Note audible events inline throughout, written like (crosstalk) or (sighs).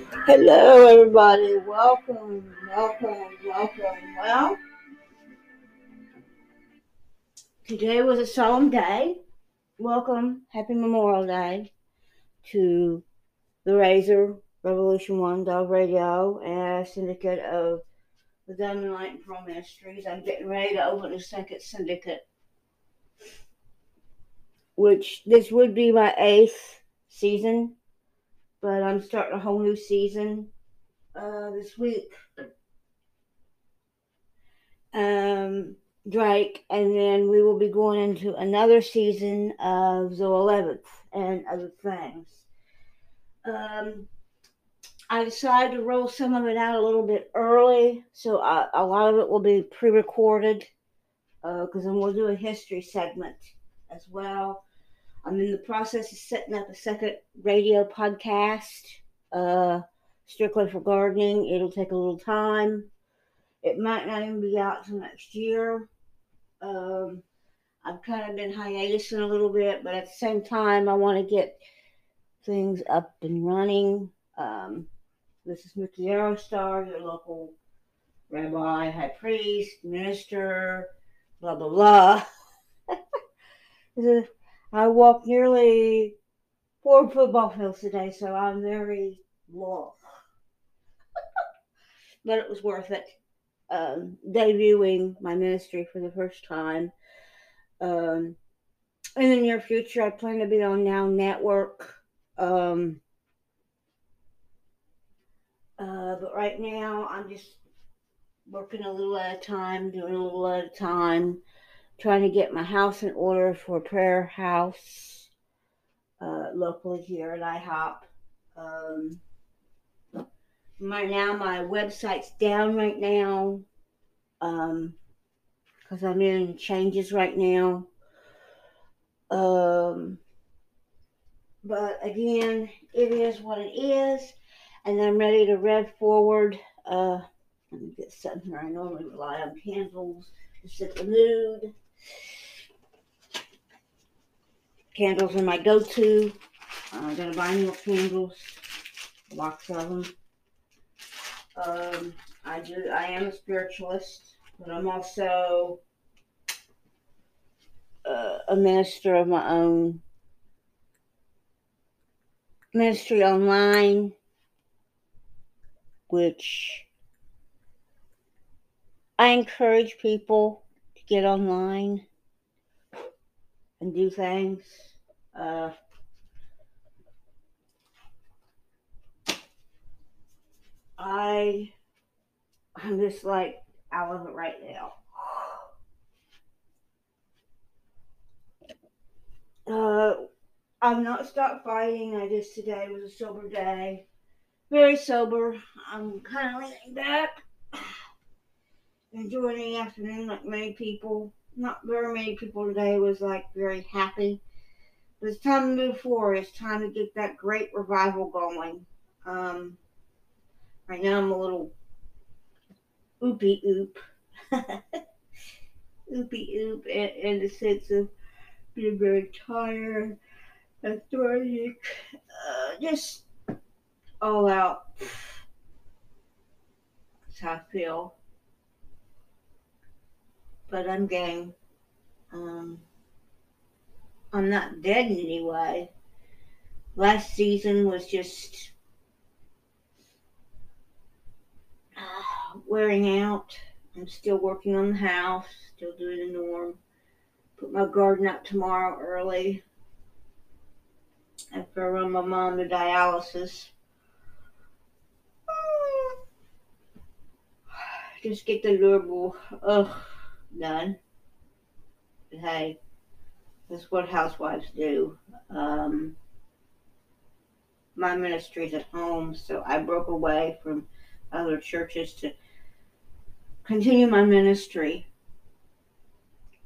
Hello, everybody. Welcome, welcome, welcome. Well, today was a solemn day. Welcome, happy Memorial Day to the Razor Revolution One Dog Radio and syndicate of the Diamond Light and Pearl Ministries. I'm getting ready to open a second syndicate, which this would be my eighth season but I'm starting a whole new season uh, this week. Um, Drake, and then we will be going into another season of the 11th and other things. Um, I decided to roll some of it out a little bit early, so I, a lot of it will be pre recorded because uh, going to do a history segment as well. I'm in the process of setting up a second radio podcast, uh, strictly for gardening. It'll take a little time. It might not even be out till next year. Um, I've kind of been hiatusing a little bit, but at the same time, I want to get things up and running. Um, this is Mickey Aerostar, your local rabbi, high priest, minister, blah, blah, blah. (laughs) I walked nearly four football fields today, so I'm very low. (laughs) but it was worth it. Um, debuting my ministry for the first time. Um, in the near future, I plan to be on Now Network. Um, uh, but right now, I'm just working a little at a time, doing a little at a time trying to get my house in order for a prayer house uh, locally here at IHOP. Um, my now my website's down right now because um, I'm in changes right now. Um, but again, it is what it is, and I'm ready to rev forward. Uh, let me get something. I normally rely on candles to set the mood. Candles are my go-to. Uh, I gotta buy more candles, a box of them. Um, I do. I am a spiritualist, but I'm also uh, a minister of my own. Ministry online, which I encourage people get online and do things. Uh, I I'm just like out of it right now. (sighs) Uh, I've not stopped fighting. I just today was a sober day, very sober. I'm kind of leaning back enjoying the afternoon like many people. Not very many people today was like very happy. But it's time to move forward. It's time to get that great revival going. Um, right now I'm a little oopy oop. (laughs) oopy oop and, and the sense of being very tired, lethargic, uh, just all out. That's how I feel but I'm getting, Um, I'm not dead in any way. Last season was just uh, wearing out. I'm still working on the house, still doing the norm. Put my garden up tomorrow early after I run my mom to dialysis. (sighs) Just get the Lurble. Ugh done. Hey, that's what housewives do. Um, my ministry's at home, so I broke away from other churches to continue my ministry.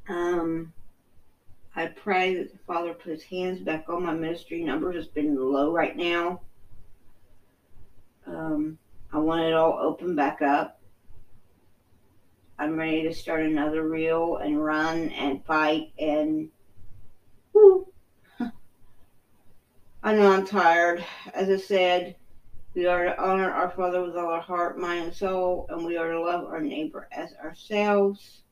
Um, I pray that the Father put his hands back on my ministry. Numbers has been low right now. Um, I want it all open back up. I'm ready to start another reel and run and fight and whoo. (laughs) I know I'm tired. As I said, We are to honor our Father with all our heart, mind, and soul, and we are to love our neighbor as ourselves.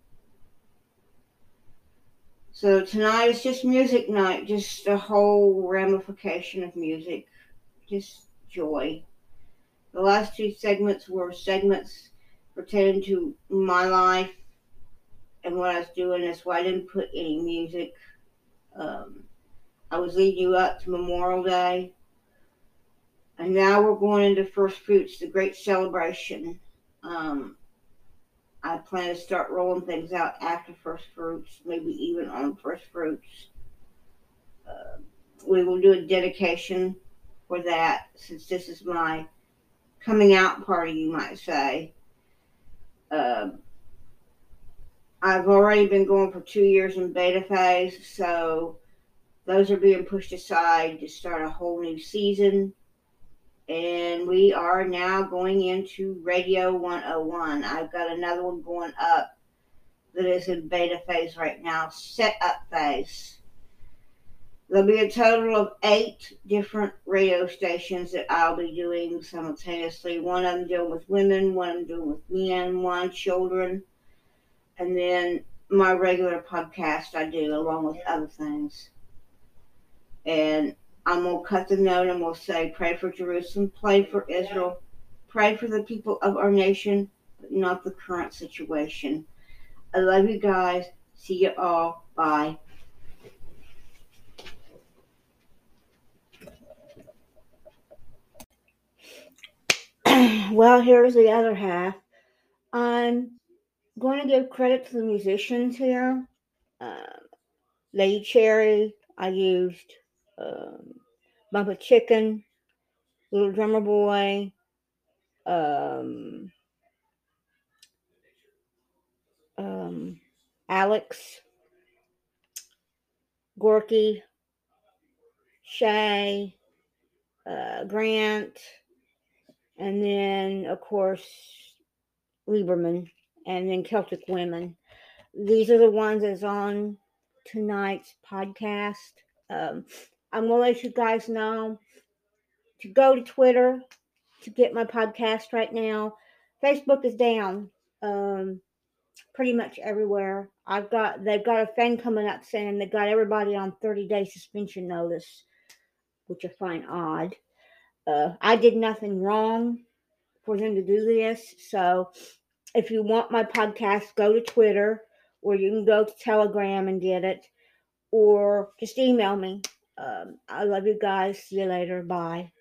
So tonight is just music night, just a whole ramification of music, just joy. The last two segments were segments pertaining to my life and what I was doing. That's why I didn't put any music. Um, I was leading you up to Memorial Day. And now we're going into First Fruits, the great celebration. Um, I plan to start rolling things out after First Fruits, maybe even on First Fruits. Uh, we will do a dedication for that since this is my coming out party, you might say. Uh, I've already been going for two years in beta phase, so those are being pushed aside to start a whole new season. And we are now going into Radio 101. I've got another one going up that is in beta phase right now, set up phase. There'll be a total of eight different radio stations that I'll be doing simultaneously. One of them dealing with women, one of them dealing with men, one children, and then my regular podcast I do along with other things. And I'm gonna cut the note and we'll say, pray for Jerusalem, pray for Israel, pray for the people of our nation, but not the current situation. I love you guys. See you all. Bye. Well, here's the other half. I'm going to give credit to the musicians here. Um, Lady Cherry, I used um, Chicken, Little Drummer Boy, um, um, Alex, Gorky, Shay, uh, Grant, and then, of course, Lieberman, and then Celtic Women. These are the ones that's on tonight's podcast. Um, I'm to let you guys know to go to Twitter to get my podcast right now. Facebook is down um, pretty much everywhere. I've got they've got a thing coming up saying they got everybody on 30 day suspension notice, which I find odd. Uh, I did nothing wrong for them to do this. So if you want my podcast, go to Twitter or you can go to Telegram and get it or just email me. Um, I love you guys. See you later. Bye.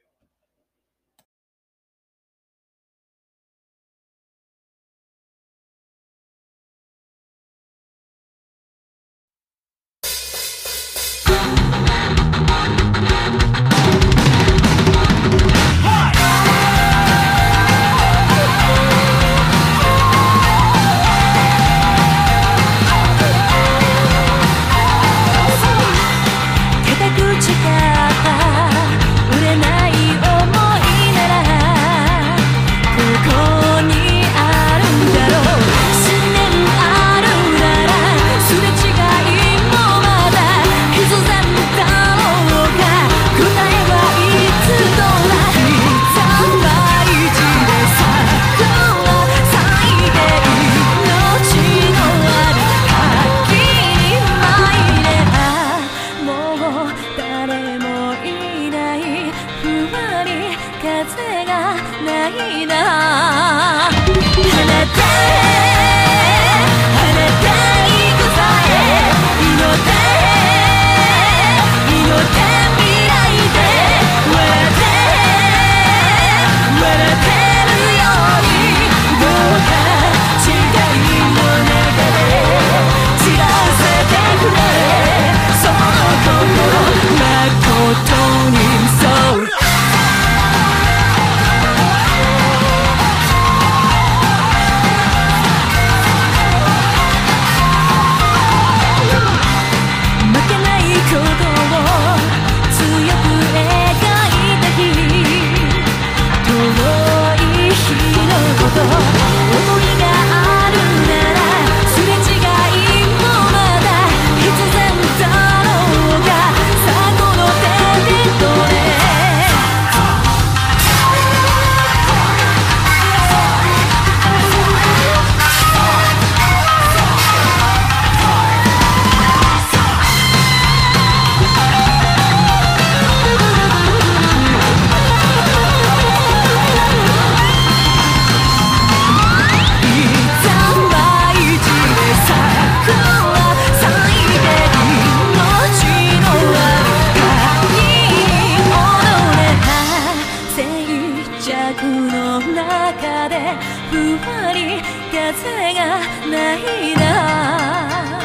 の中でふわり風がないな。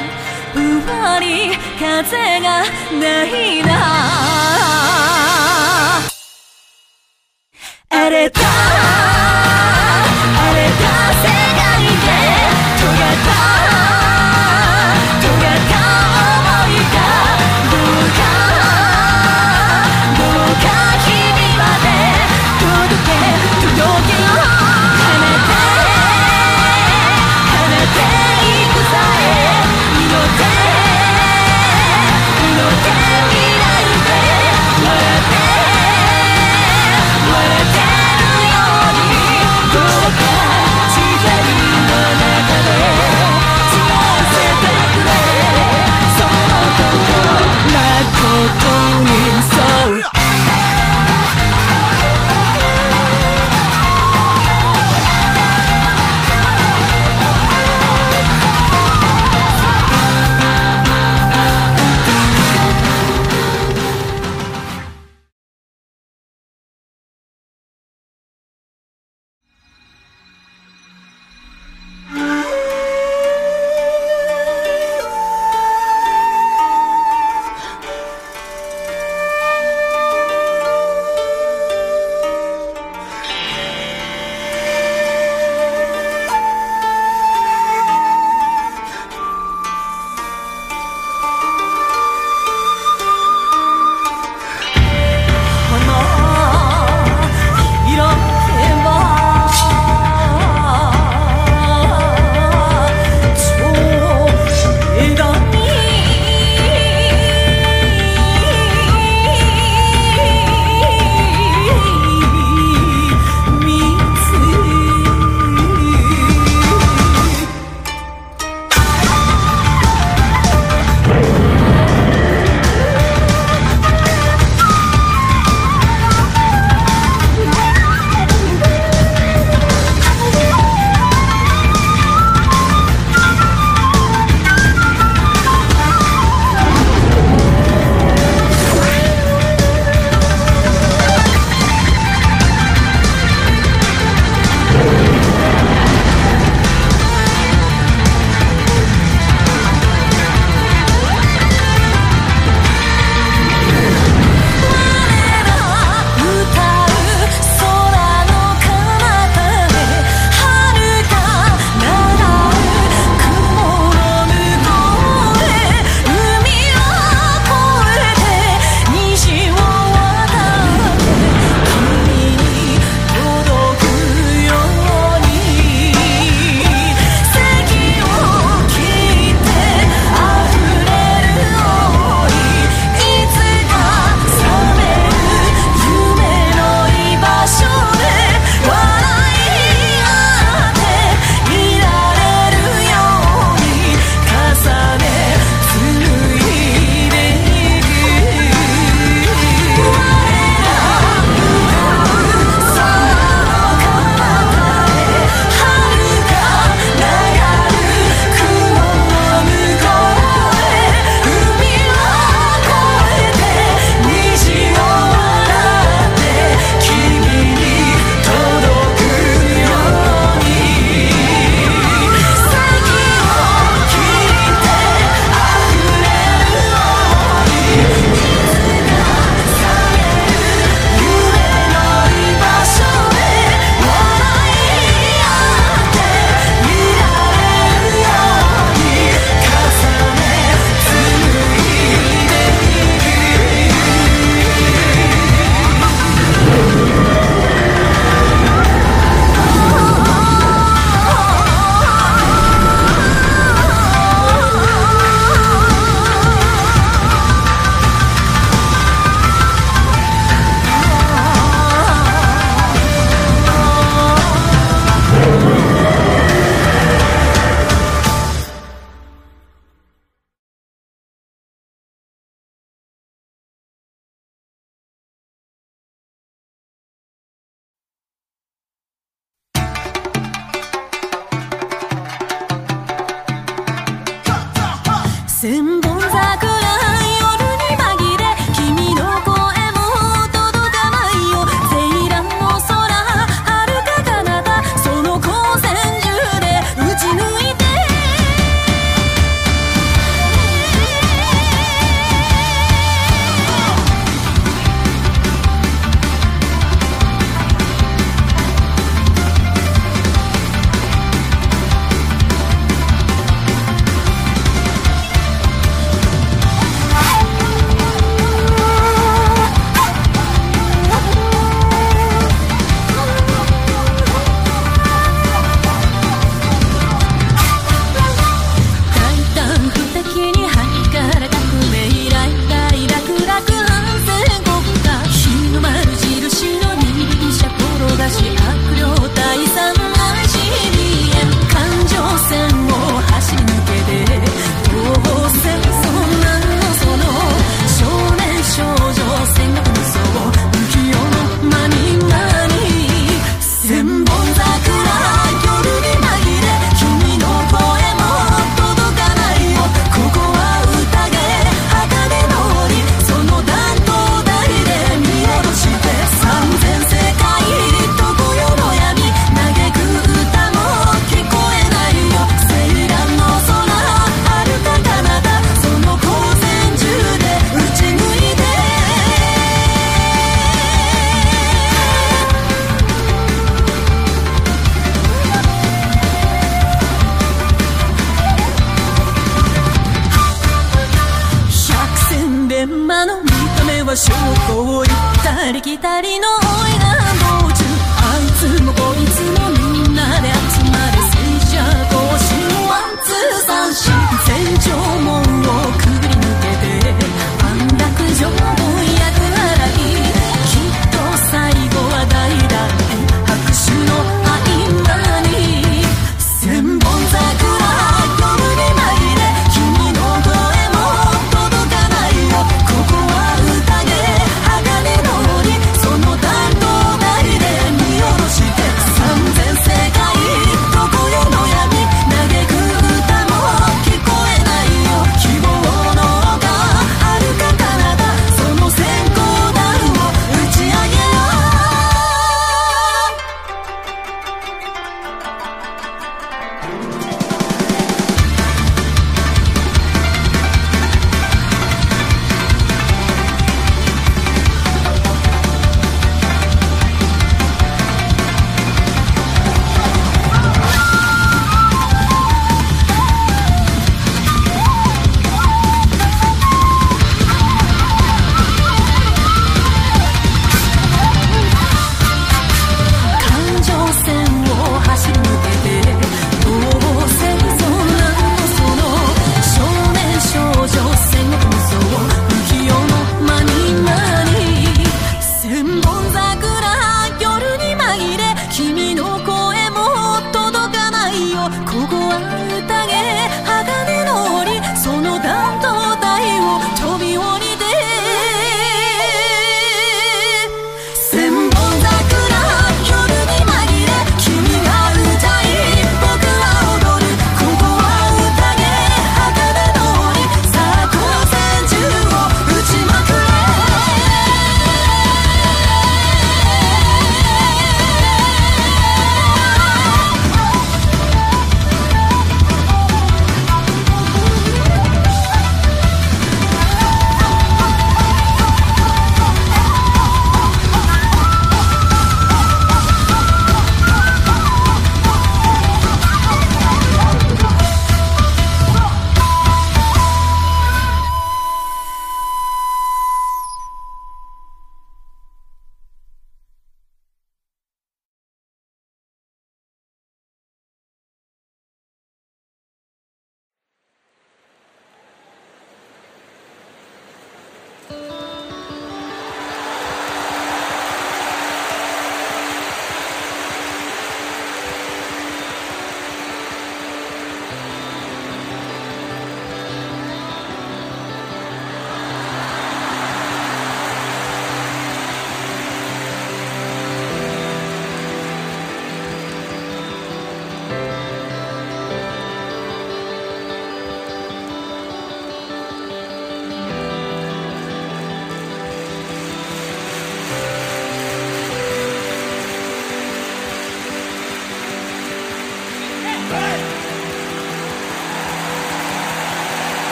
ふわり風がないな。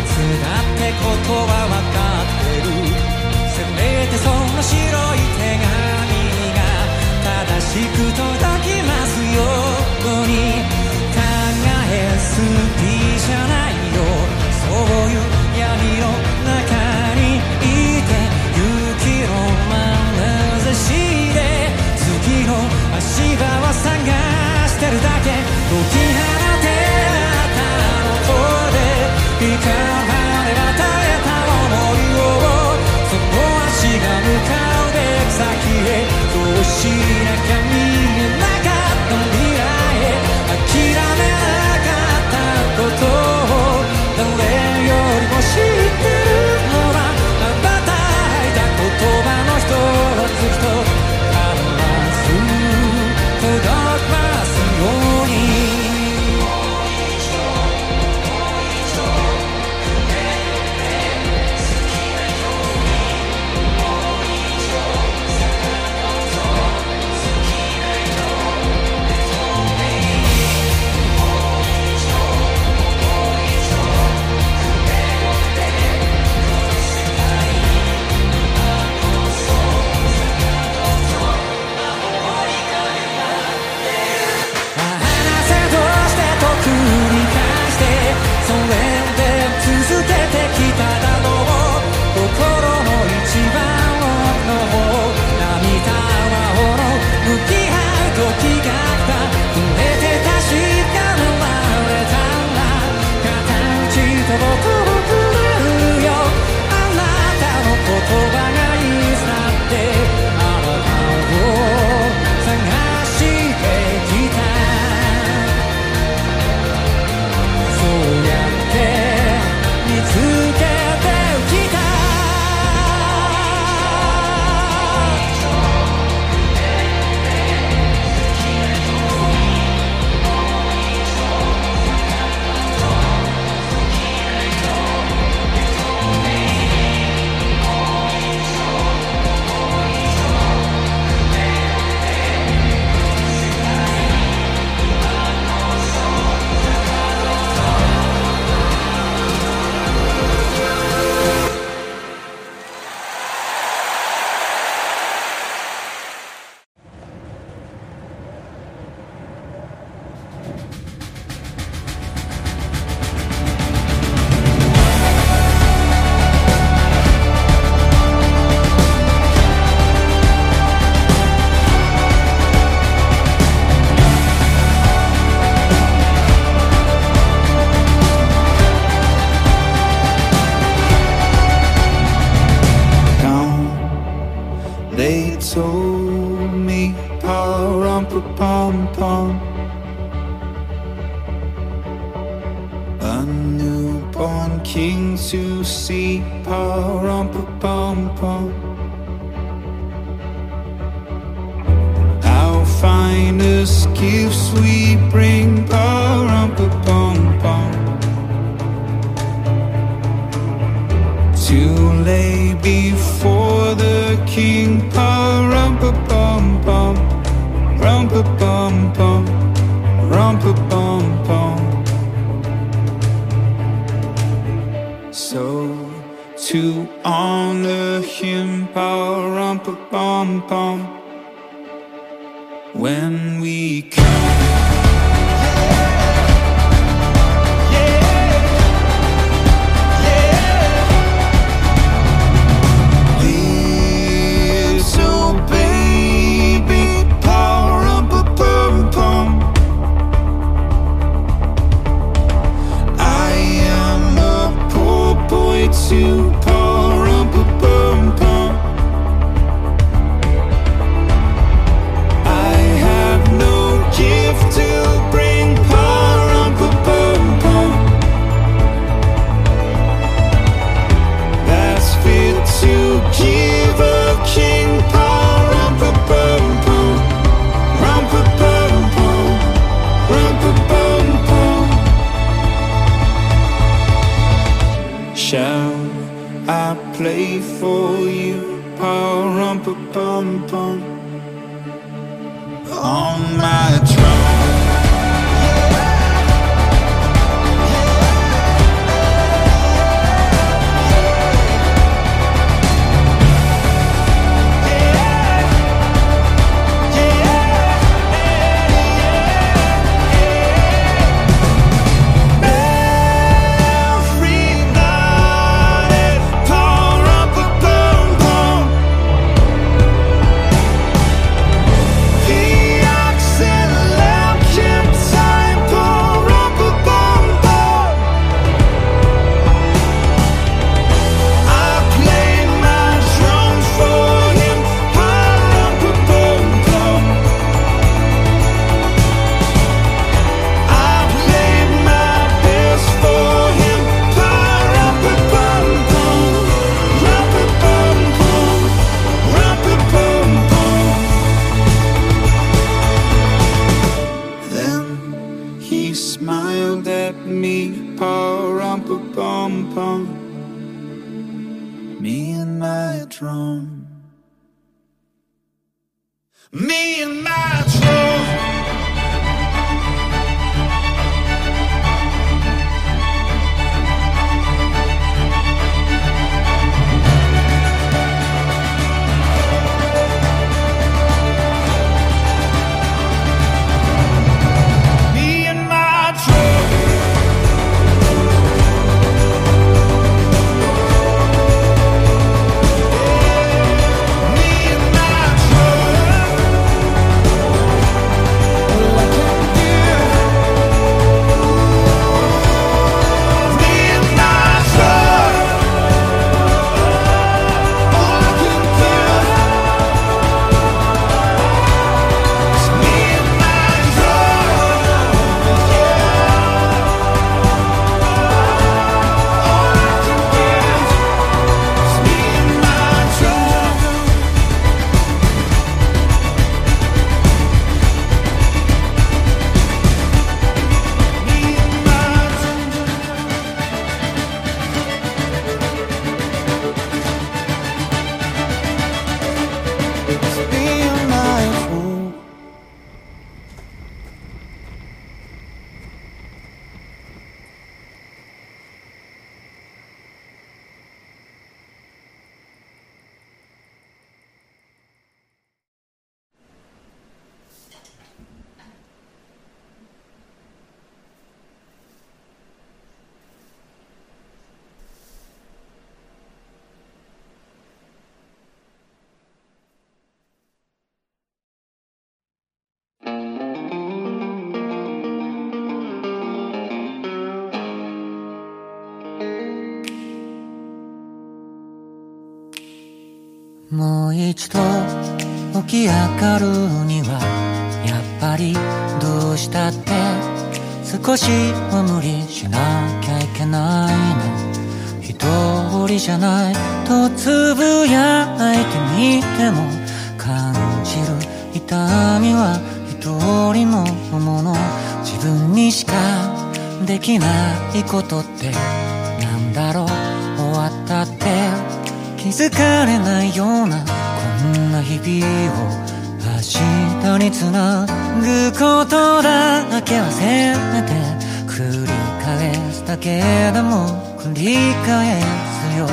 切だってことは分かってる。せめてその白い手紙が正しく届きますよ。うに考えすぎじゃないよそういう闇の中にいて雪のまなざしで月の足場を探してるだけ。Pa bum bum on my drum 一度起き上がるにはやっぱりどうしたって少しは無理しなきゃいけない。の一人じゃないとつぶやいてみても感じる痛みは一人のもの自分にしかできないことってなんだろう。終わったって気づかれないようなんな日々を明日につなぐことだけはせめて。繰り返すだけでも繰り返すよ。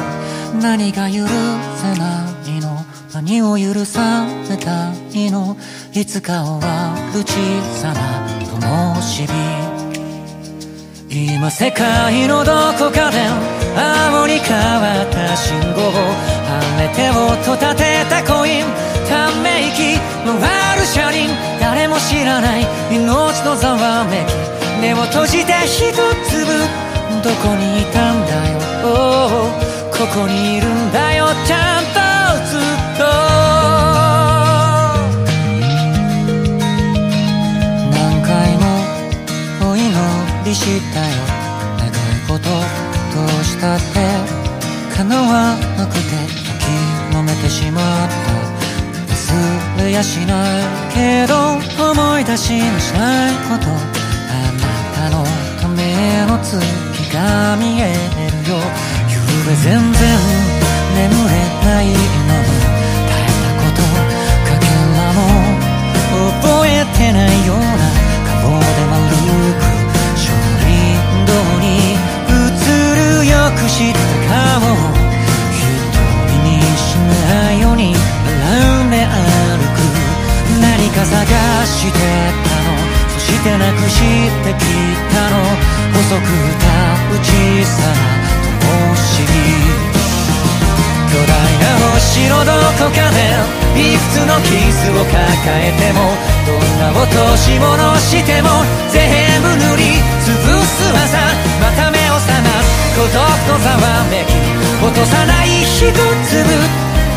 何が許せないの？何を許されたいの？いつか終わる小さな灯火今世界のどこかで青に変わった信号。晴れて音立てたコインため息回る車輪誰も知らない。命のざわめき。目を閉じて一粒。どこにいたんだよ。ここにいるんだよ。ちゃんとずっと。何回もお祈りしたよ。願い事どうしたって。叶わなくて。てしまった。忘れやしないけど思い出しもしないことあなたのための月が見えるよ。ゆうべ全然眠れないの耐えたことかけらも覚えてないよ。か探してたの。そしてなくしてきたの。細く歌う。小さな灯火巨大な星のどこかでいくつのキスを抱えてもどんな落とし物しても全部塗りつぶす技また目を覚ます。孤独とざわめき落とさない一粒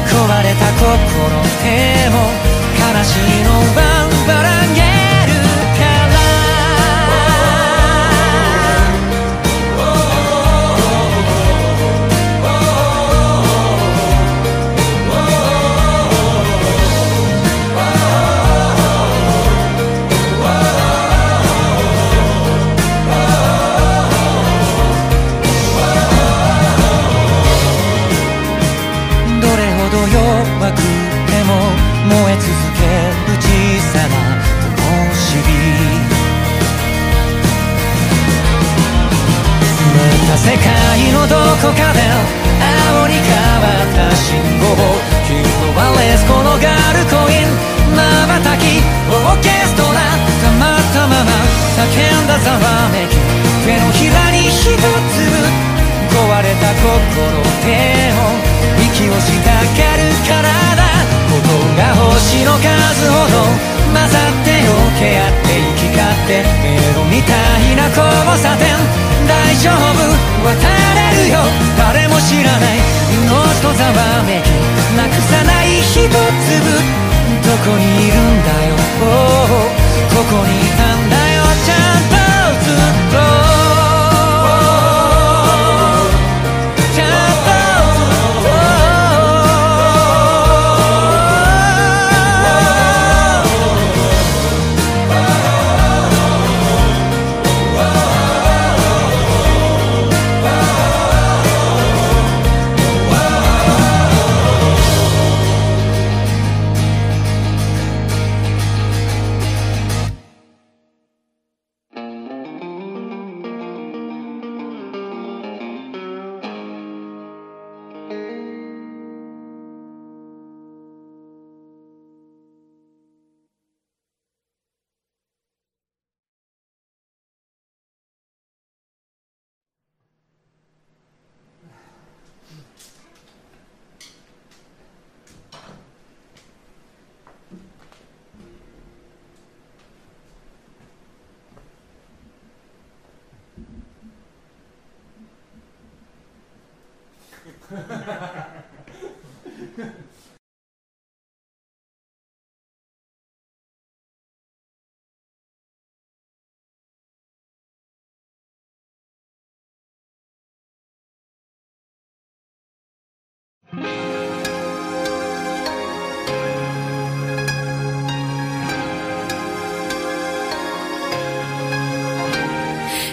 壊れた心でも。嵐のバンバランゲーこかで青に変わった信号ヒーローはレスこのガルコイン瞬きオーケストラたまったまま叫んだざわめき手のひらに一粒壊れた心でも息をしたがるからだ。ことが星の数ほど混ざってよけ合って行き交って迷路みたいな交差点大丈夫。渡れるよ。誰も知らない命とざわめき。なくさない一粒。どこにいるんだよ。ここにいたんだ。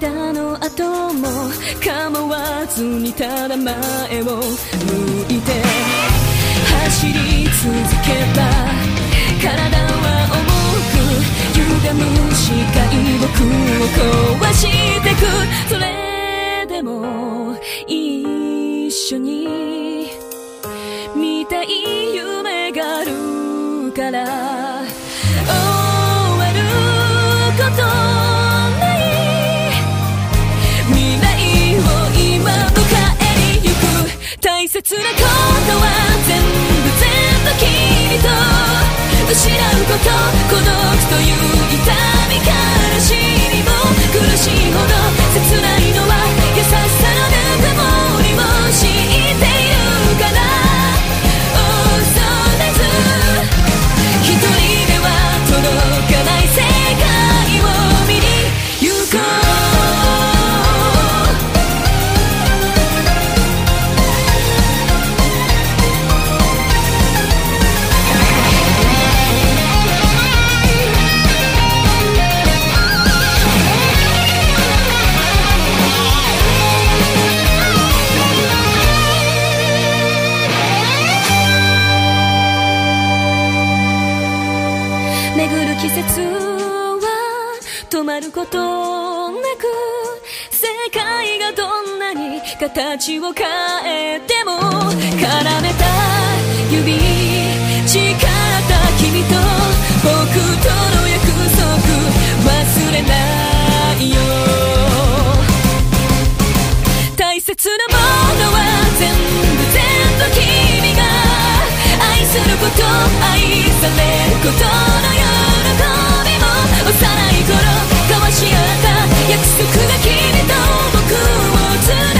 涙の後も構わずにただ前を向いて走り続けば体は重く歪む視界僕を壊してくそれでも一緒に見たい夢があるから切なことは全部全部君と失うこと孤独という痛み悲しみも苦しいほど切ない形を変えても絡めた指誓った君と僕との約束忘れないよ。大切なものは全部全部君が愛すること愛されることの喜びも幼い頃交わし合った約束が君と僕をつな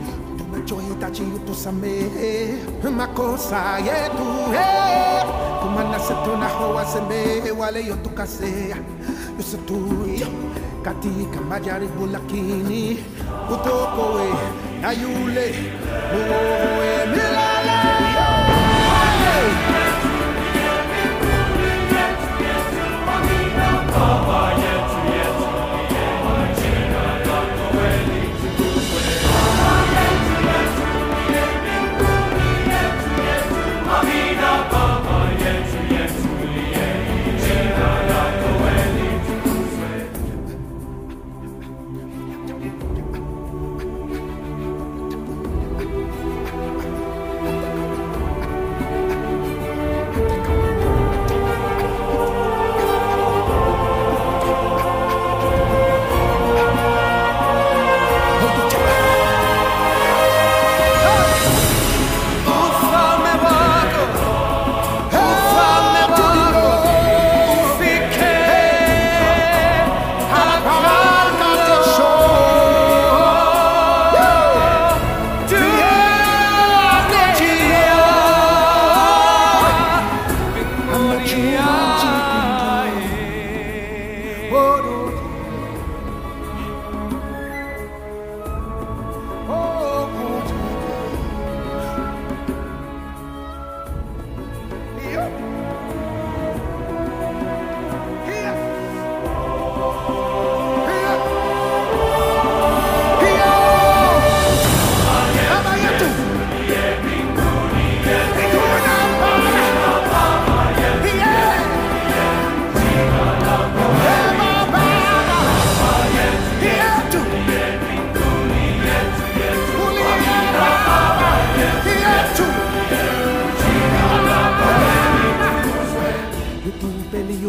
chetu tunachohitaji utusamehe makosa yetu hey. tumanase tunahowasamehe wale yotukasea yusutuyo katika majaribu lakini utokowe na yule muovu milele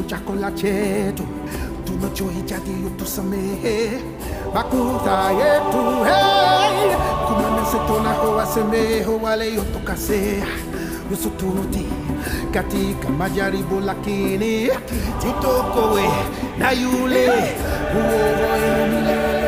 lucha con la cheto. Tu no choi jadi yutu same. Bakuta yetu hey. Kuma nese tona hoa seme hoa le yutu kase yusu tunuti katika majaribu lakini tutokowe na yule uovo elumilele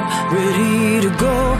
up, ready to go.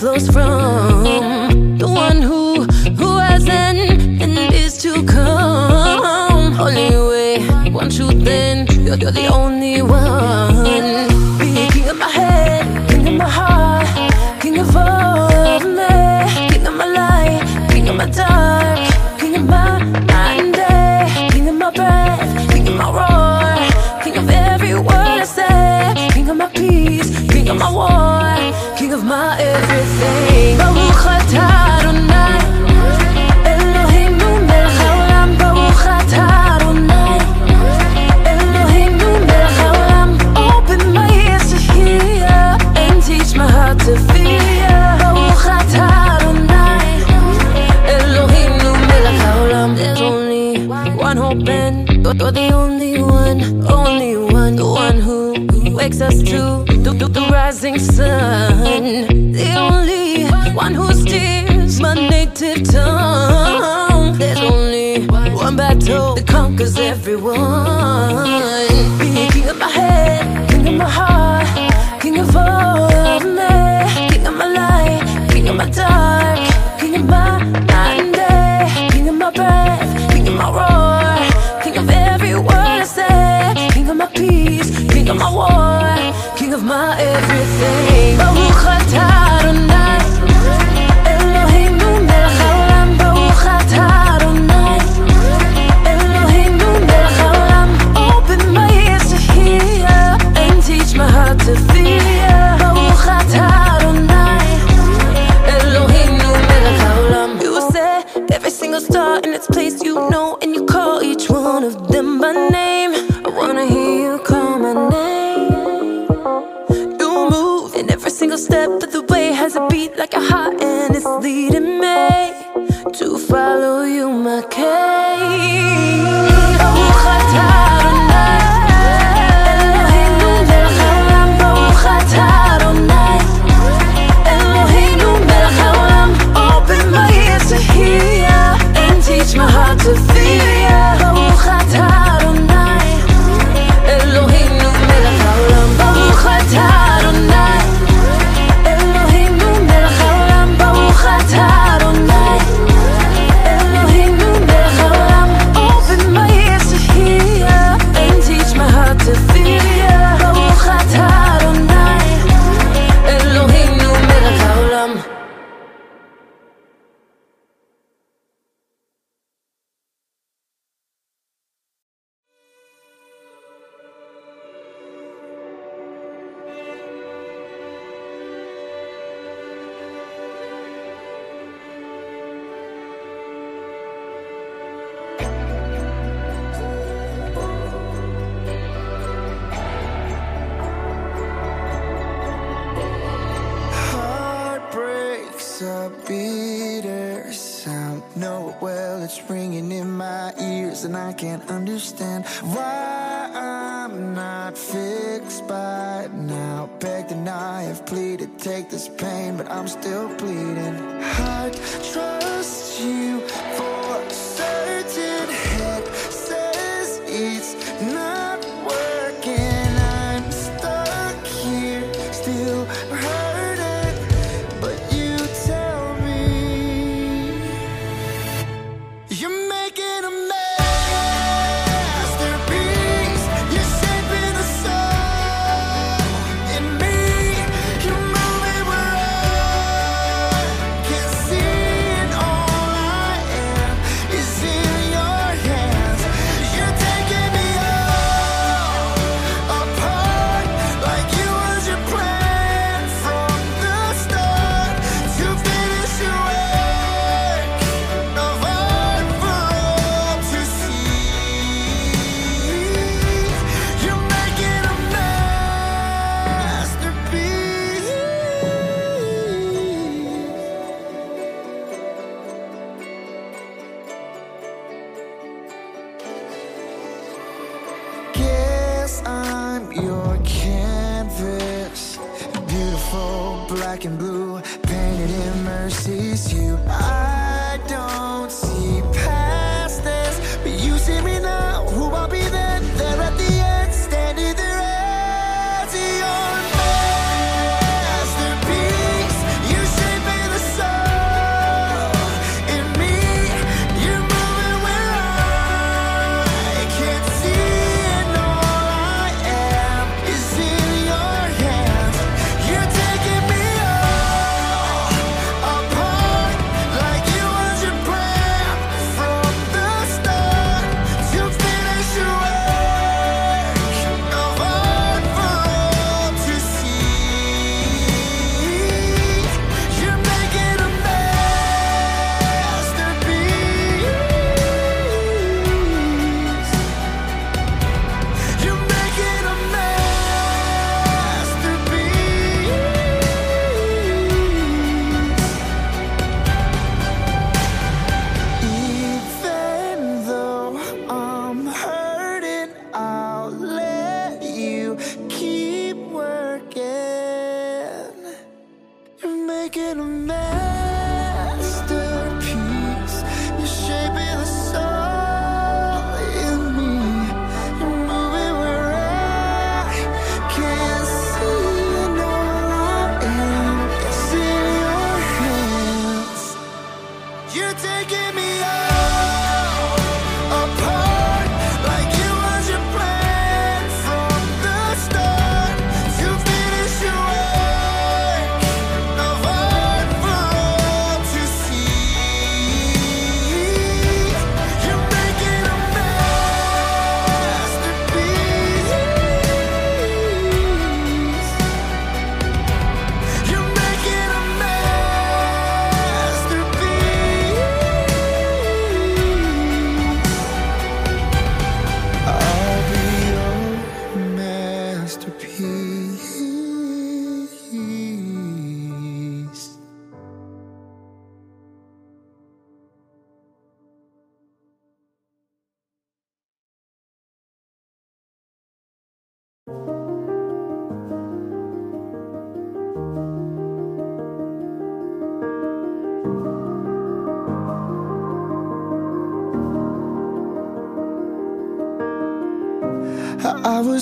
Flows from.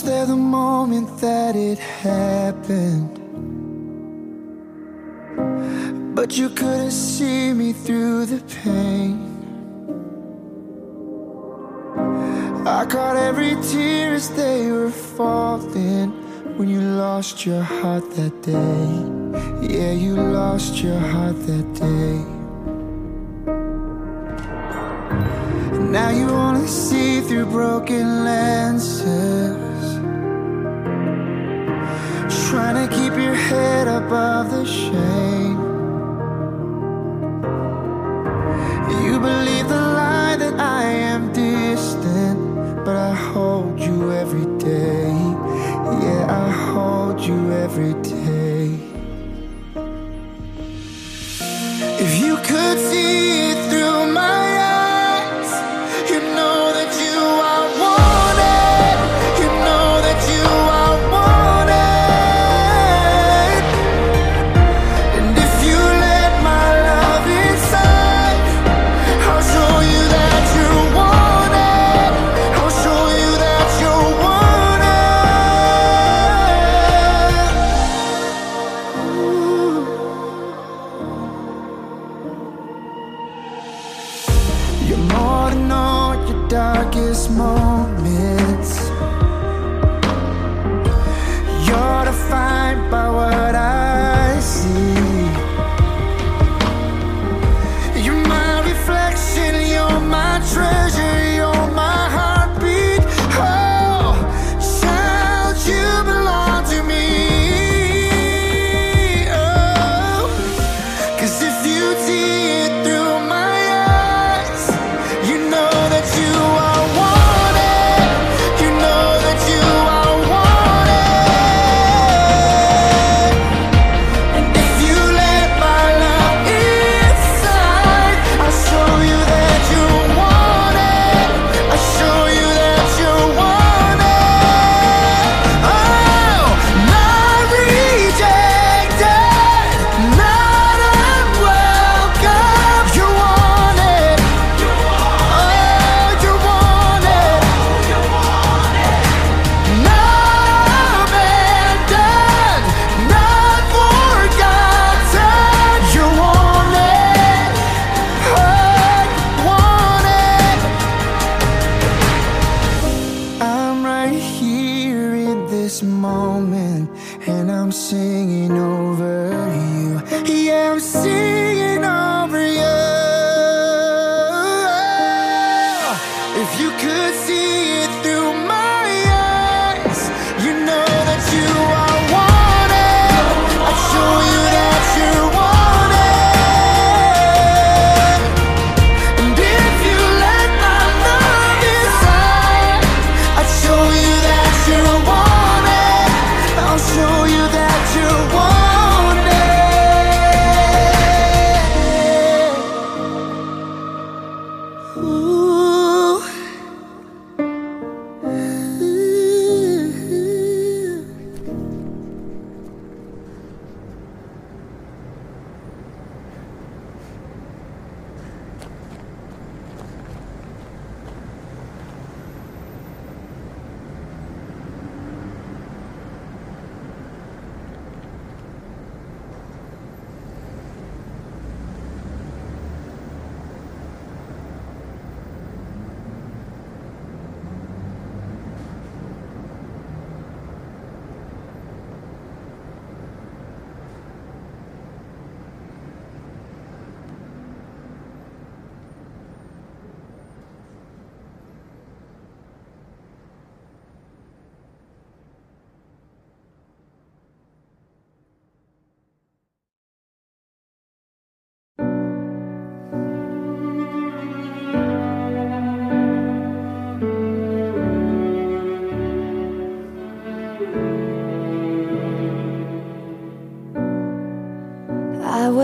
there the moment that it happened? But you couldn't see me through the pain. I caught every tear as they were falling when you lost your heart that day. Yeah, you lost your heart that day. Now you only see through broken lenses. keep your head above the shade.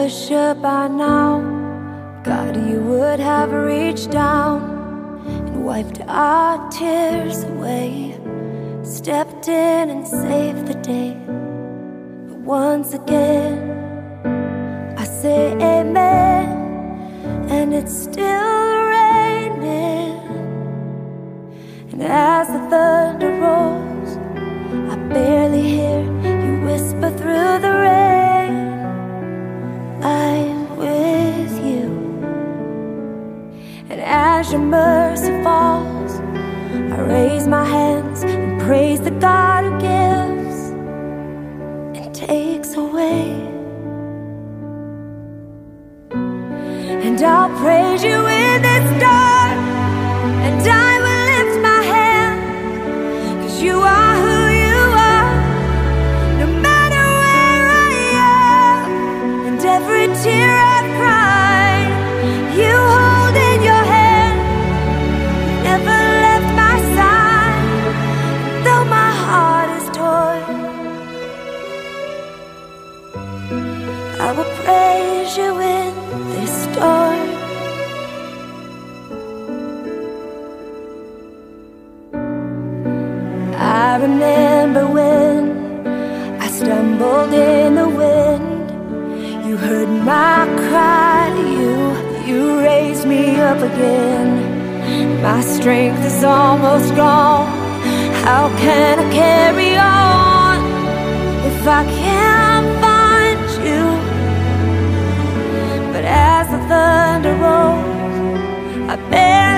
Sure by now God, you would have reached down and wiped our tears away, stepped in and saved the day. But once again, I say amen, and it's still raining. And as the thunder rolls, I barely hear you whisper through the rain. I'm with you. And as your mercy falls, I raise my hands and praise the God. My strength is almost gone. How can I carry on if I can't find you? But as the thunder rolls, I bear.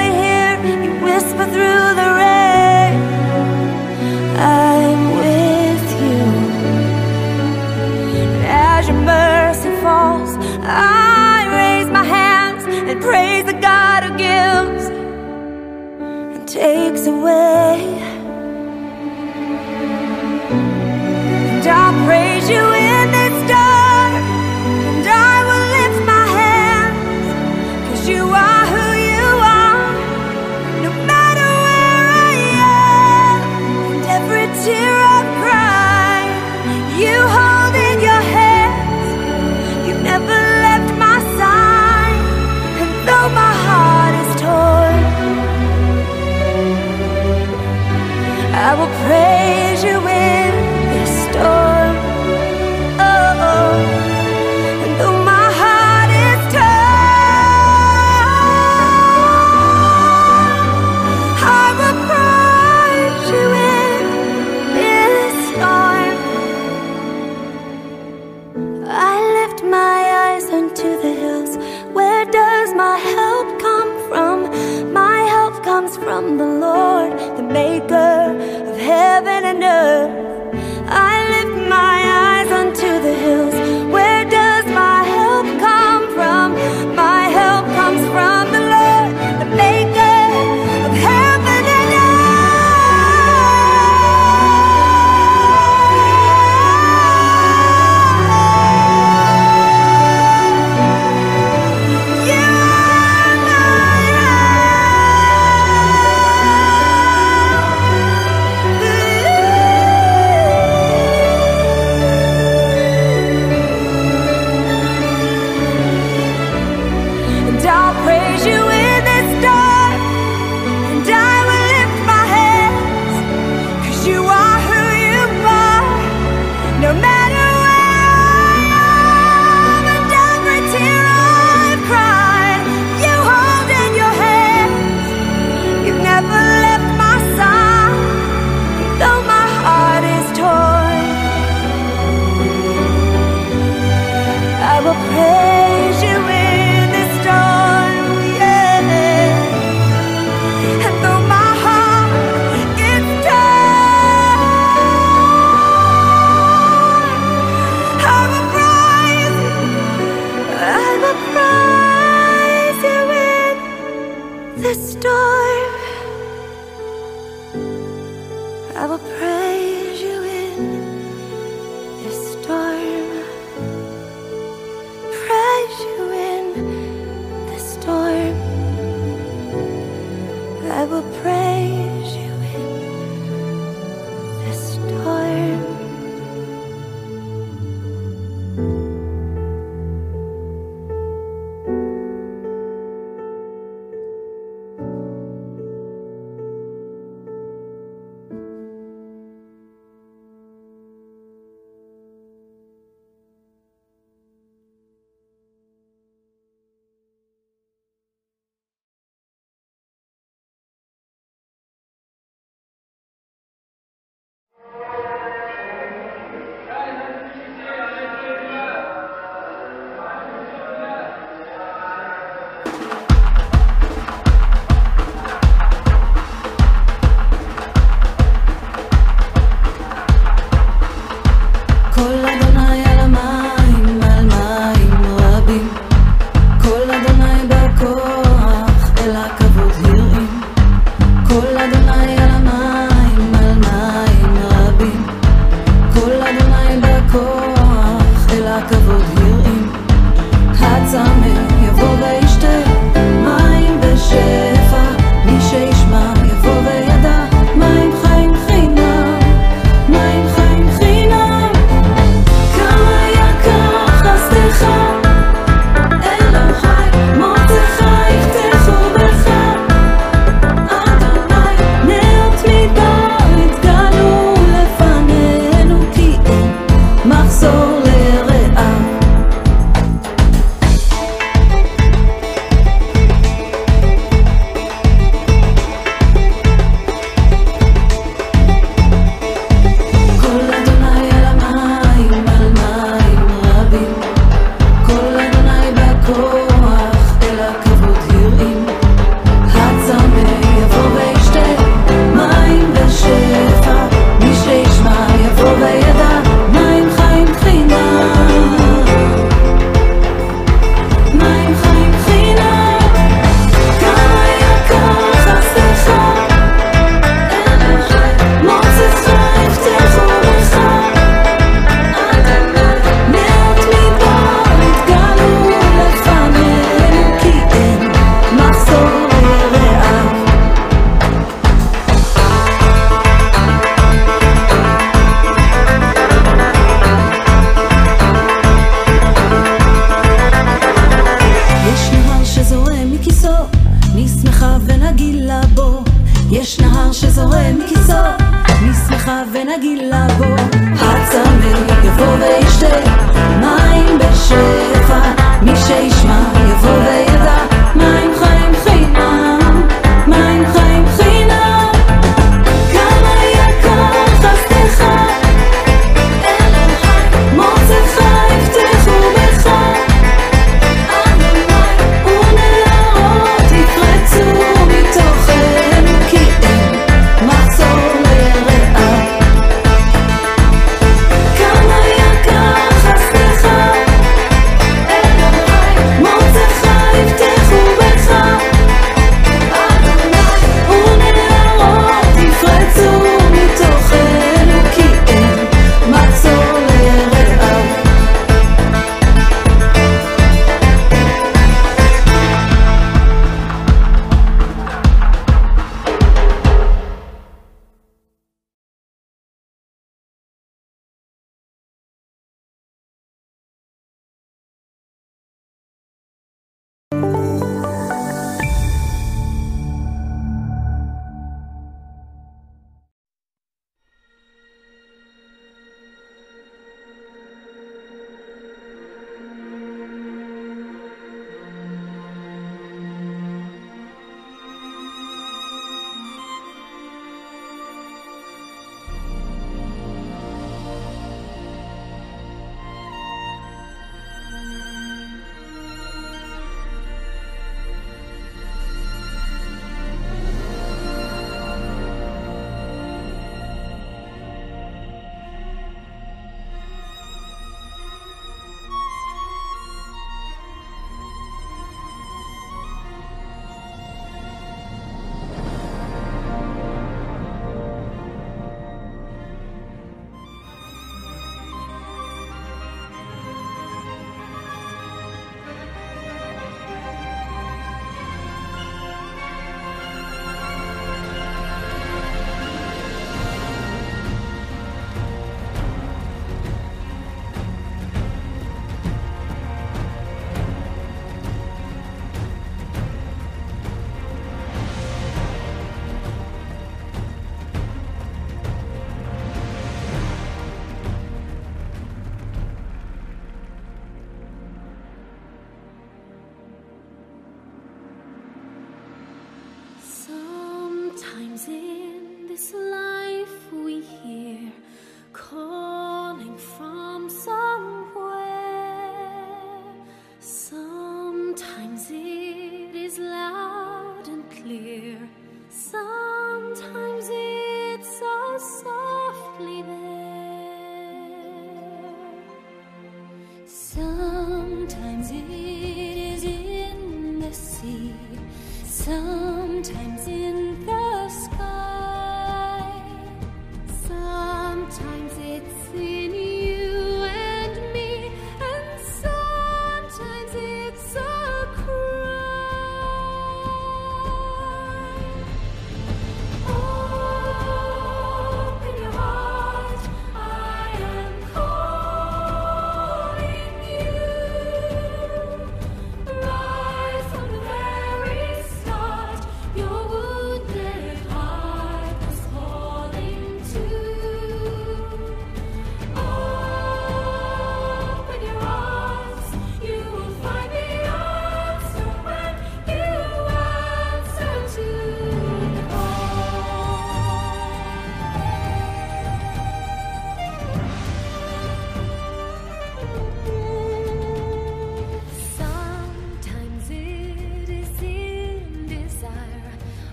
praise you.